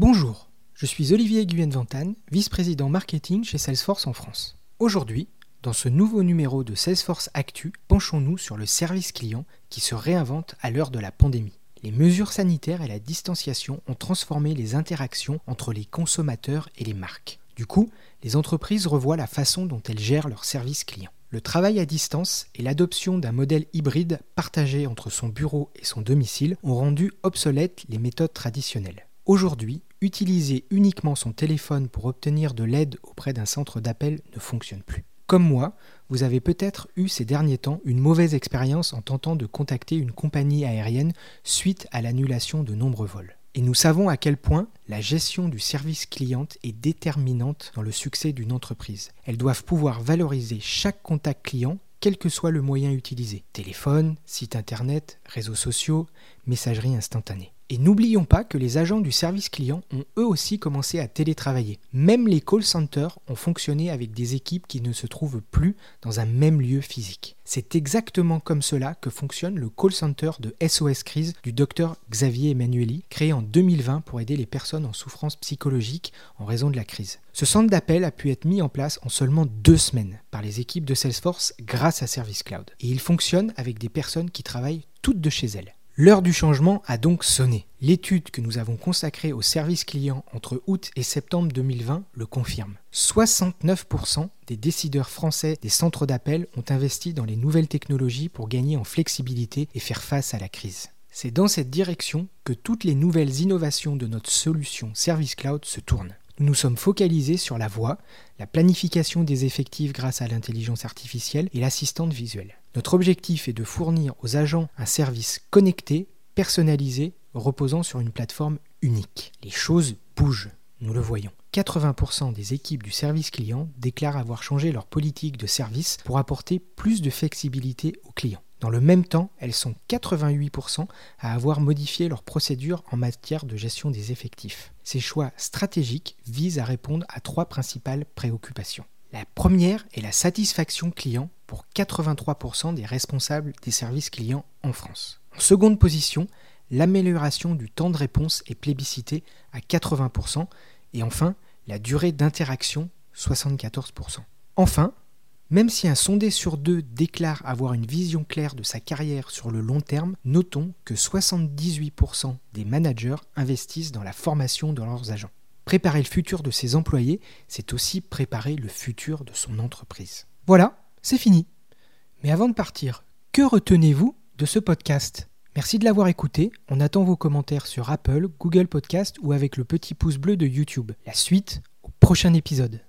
Bonjour, je suis Olivier Guyenne-Ventane, vice-président marketing chez Salesforce en France. Aujourd'hui, dans ce nouveau numéro de Salesforce Actu, penchons-nous sur le service client qui se réinvente à l'heure de la pandémie. Les mesures sanitaires et la distanciation ont transformé les interactions entre les consommateurs et les marques. Du coup, les entreprises revoient la façon dont elles gèrent leur service client. Le travail à distance et l'adoption d'un modèle hybride partagé entre son bureau et son domicile ont rendu obsolètes les méthodes traditionnelles. Aujourd'hui, utiliser uniquement son téléphone pour obtenir de l'aide auprès d'un centre d'appel ne fonctionne plus. Comme moi, vous avez peut-être eu ces derniers temps une mauvaise expérience en tentant de contacter une compagnie aérienne suite à l'annulation de nombreux vols. Et nous savons à quel point la gestion du service client est déterminante dans le succès d'une entreprise. Elles doivent pouvoir valoriser chaque contact client quel que soit le moyen utilisé. Téléphone, site internet, réseaux sociaux, messagerie instantanée. Et n'oublions pas que les agents du service client ont eux aussi commencé à télétravailler. Même les call centers ont fonctionné avec des équipes qui ne se trouvent plus dans un même lieu physique. C'est exactement comme cela que fonctionne le call center de SOS Crise du docteur Xavier Emmanueli, créé en 2020 pour aider les personnes en souffrance psychologique en raison de la crise. Ce centre d'appel a pu être mis en place en seulement deux semaines par les équipes de Salesforce grâce à Service Cloud. Et il fonctionne avec des personnes qui travaillent toutes de chez elles. L'heure du changement a donc sonné. L'étude que nous avons consacrée au service client entre août et septembre 2020 le confirme. 69% des décideurs français des centres d'appel ont investi dans les nouvelles technologies pour gagner en flexibilité et faire face à la crise. C'est dans cette direction que toutes les nouvelles innovations de notre solution Service Cloud se tournent. Nous nous sommes focalisés sur la voix, la planification des effectifs grâce à l'intelligence artificielle et l'assistante visuelle. Notre objectif est de fournir aux agents un service connecté, personnalisé, reposant sur une plateforme unique. Les choses bougent, nous le voyons. 80% des équipes du service client déclarent avoir changé leur politique de service pour apporter plus de flexibilité aux clients. Dans le même temps, elles sont 88% à avoir modifié leurs procédures en matière de gestion des effectifs. Ces choix stratégiques visent à répondre à trois principales préoccupations. La première est la satisfaction client pour 83% des responsables des services clients en France. En seconde position, l'amélioration du temps de réponse est plébiscité à 80% et enfin, la durée d'interaction 74%. Enfin, même si un sondé sur deux déclare avoir une vision claire de sa carrière sur le long terme, notons que 78% des managers investissent dans la formation de leurs agents. Préparer le futur de ses employés, c'est aussi préparer le futur de son entreprise. Voilà, c'est fini. Mais avant de partir, que retenez-vous de ce podcast? Merci de l'avoir écouté. On attend vos commentaires sur Apple, Google Podcast ou avec le petit pouce bleu de YouTube. La suite au prochain épisode.